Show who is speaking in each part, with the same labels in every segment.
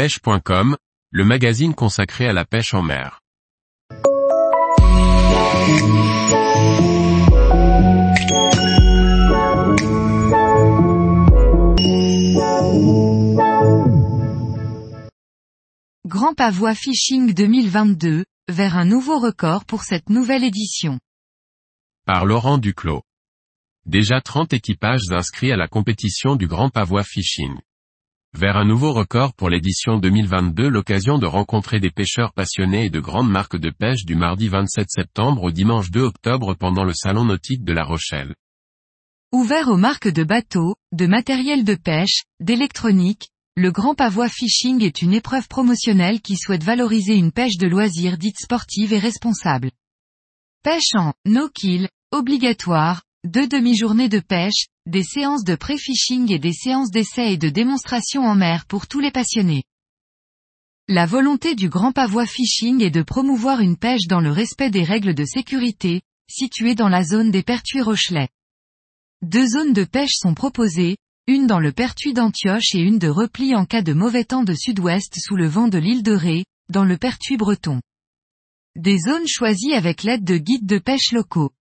Speaker 1: pêche.com, le magazine consacré à la pêche en mer.
Speaker 2: Grand Pavois Fishing 2022, vers un nouveau record pour cette nouvelle édition.
Speaker 1: Par Laurent Duclos. Déjà 30 équipages inscrits à la compétition du Grand Pavois Fishing. Vers un nouveau record pour l'édition 2022 l'occasion de rencontrer des pêcheurs passionnés et de grandes marques de pêche du mardi 27 septembre au dimanche 2 octobre pendant le Salon nautique de La Rochelle.
Speaker 2: Ouvert aux marques de bateaux, de matériel de pêche, d'électronique, le Grand Pavois Fishing est une épreuve promotionnelle qui souhaite valoriser une pêche de loisirs dite sportive et responsable. Pêche en no-kill, obligatoire, deux demi-journées de pêche, des séances de pré-fishing et des séances d'essai et de démonstration en mer pour tous les passionnés. La volonté du Grand Pavois Fishing est de promouvoir une pêche dans le respect des règles de sécurité, située dans la zone des Pertuis Rochelais. Deux zones de pêche sont proposées, une dans le Pertuis d'Antioche et une de repli en cas de mauvais temps de sud-ouest sous le vent de l'île de Ré, dans le Pertuis breton. Des zones choisies avec l'aide de guides de pêche locaux.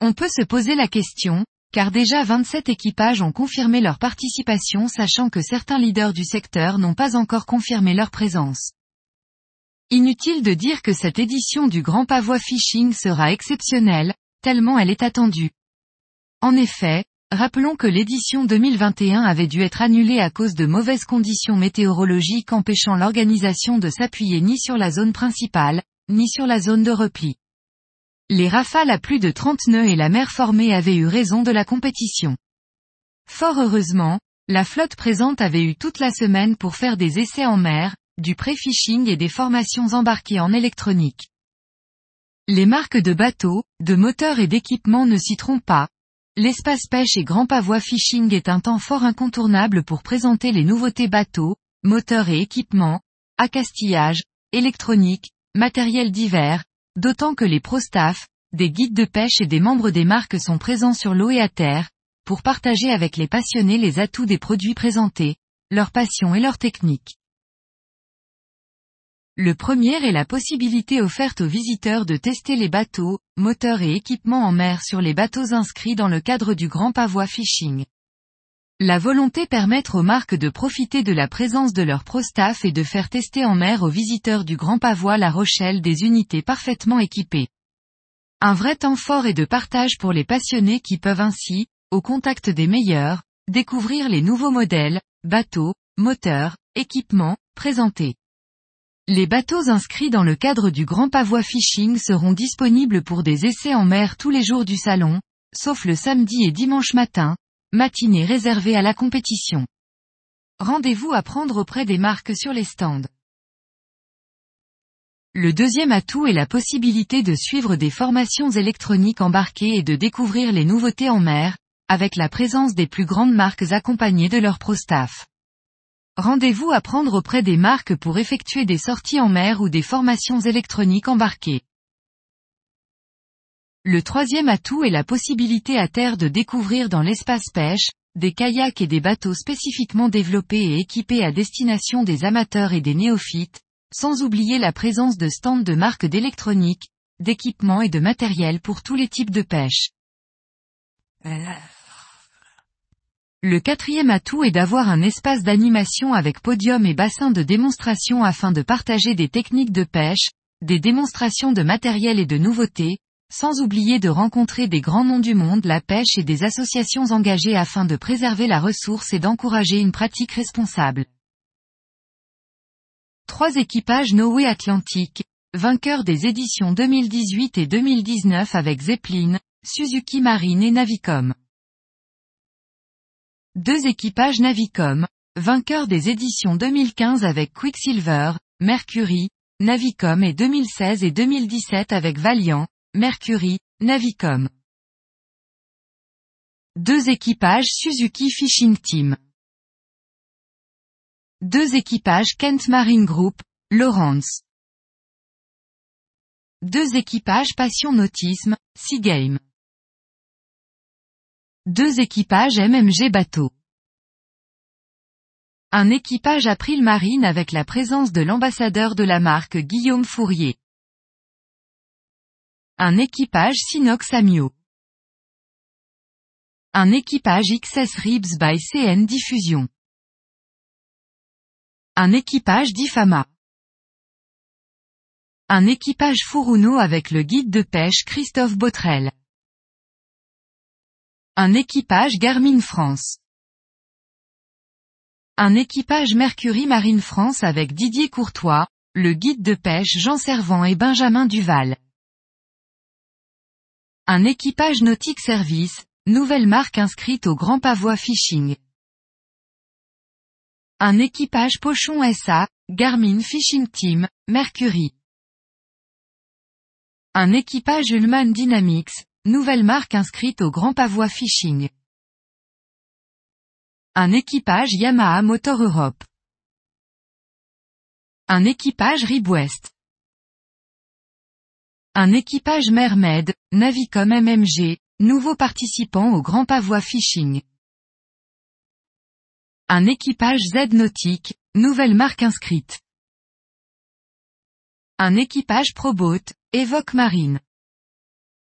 Speaker 2: On peut se poser la question, car déjà 27 équipages ont confirmé leur participation sachant que certains leaders du secteur n'ont pas encore confirmé leur présence. Inutile de dire que cette édition du Grand Pavois Fishing sera exceptionnelle, tellement elle est attendue. En effet, rappelons que l'édition 2021 avait dû être annulée à cause de mauvaises conditions météorologiques empêchant l'organisation de s'appuyer ni sur la zone principale, ni sur la zone de repli. Les rafales à plus de 30 nœuds et la mer formée avaient eu raison de la compétition. Fort heureusement, la flotte présente avait eu toute la semaine pour faire des essais en mer, du pré-fishing et des formations embarquées en électronique. Les marques de bateaux, de moteurs et d'équipements ne s'y trompent pas. L'espace pêche et Grand Pavois Fishing est un temps fort incontournable pour présenter les nouveautés bateaux, moteurs et équipements, accastillage, électronique, matériel divers, d'autant que les pro-staff, des guides de pêche et des membres des marques sont présents sur l'eau et à terre, pour partager avec les passionnés les atouts des produits présentés, leur passion et leur technique. Le premier est la possibilité offerte aux visiteurs de tester les bateaux, moteurs et équipements en mer sur les bateaux inscrits dans le cadre du Grand Pavois Fishing. La volonté permettre aux marques de profiter de la présence de leur pro-staff et de faire tester en mer aux visiteurs du Grand Pavois La Rochelle des unités parfaitement équipées. Un vrai temps fort et de partage pour les passionnés qui peuvent ainsi, au contact des meilleurs, découvrir les nouveaux modèles, bateaux, moteurs, équipements, présentés. Les bateaux inscrits dans le cadre du Grand Pavois Fishing seront disponibles pour des essais en mer tous les jours du salon, sauf le samedi et dimanche matin, matinée réservée à la compétition. Rendez-vous à prendre auprès des marques sur les stands. Le deuxième atout est la possibilité de suivre des formations électroniques embarquées et de découvrir les nouveautés en mer, avec la présence des plus grandes marques accompagnées de leur pro-staff. Rendez-vous à prendre auprès des marques pour effectuer des sorties en mer ou des formations électroniques embarquées. Le troisième atout est la possibilité à terre de découvrir dans l'espace pêche, des kayaks et des bateaux spécifiquement développés et équipés à destination des amateurs et des néophytes, sans oublier la présence de stands de marques d'électronique, d'équipements et de matériel pour tous les types de pêche. Le quatrième atout est d'avoir un espace d'animation avec podium et bassin de démonstration afin de partager des techniques de pêche, des démonstrations de matériel et de nouveautés, sans oublier de rencontrer des grands noms du monde la pêche et des associations engagées afin de préserver la ressource et d'encourager une pratique responsable. Trois équipages Noé Atlantique, vainqueurs des éditions 2018 et 2019 avec Zeppelin, Suzuki Marine et Navicom. Deux équipages Navicom, vainqueurs des éditions 2015 avec Quicksilver, Mercury, Navicom et 2016 et 2017 avec Valiant, Mercury, Navicom. Deux équipages Suzuki Fishing Team. Deux équipages Kent Marine Group, Lawrence. Deux équipages Passion Nautisme, Seagame. Deux équipages MMG Bateau. Un équipage April Marine avec la présence de l'ambassadeur de la marque Guillaume Fourier. Un équipage Sinox Amio. Un équipage XS Ribs by CN Diffusion. Un équipage d'Ifama. Un équipage Furuno avec le guide de pêche Christophe Botrel. Un équipage Garmin France. Un équipage Mercury Marine France avec Didier Courtois, le guide de pêche Jean Servant et Benjamin Duval. Un équipage Nautique Service, nouvelle marque inscrite au Grand Pavois Fishing. Un équipage Pochon SA, Garmin Fishing Team, Mercury. Un équipage Ullman Dynamics, nouvelle marque inscrite au Grand Pavois Fishing. Un équipage Yamaha Motor Europe. Un équipage Ribwest. Un équipage Mermed, Navicom MMG, nouveau participant au Grand Pavois Fishing. Un équipage Z Nautique, nouvelle marque inscrite. Un équipage Proboat, Evoque Marine.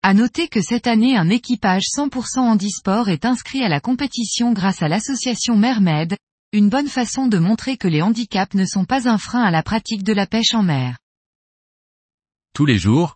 Speaker 2: À noter que cette année un équipage 100% handisport est inscrit à la compétition grâce à l'association Mermed, une bonne façon de montrer que les handicaps ne sont pas un frein à la pratique de la pêche en mer.
Speaker 1: Tous les jours,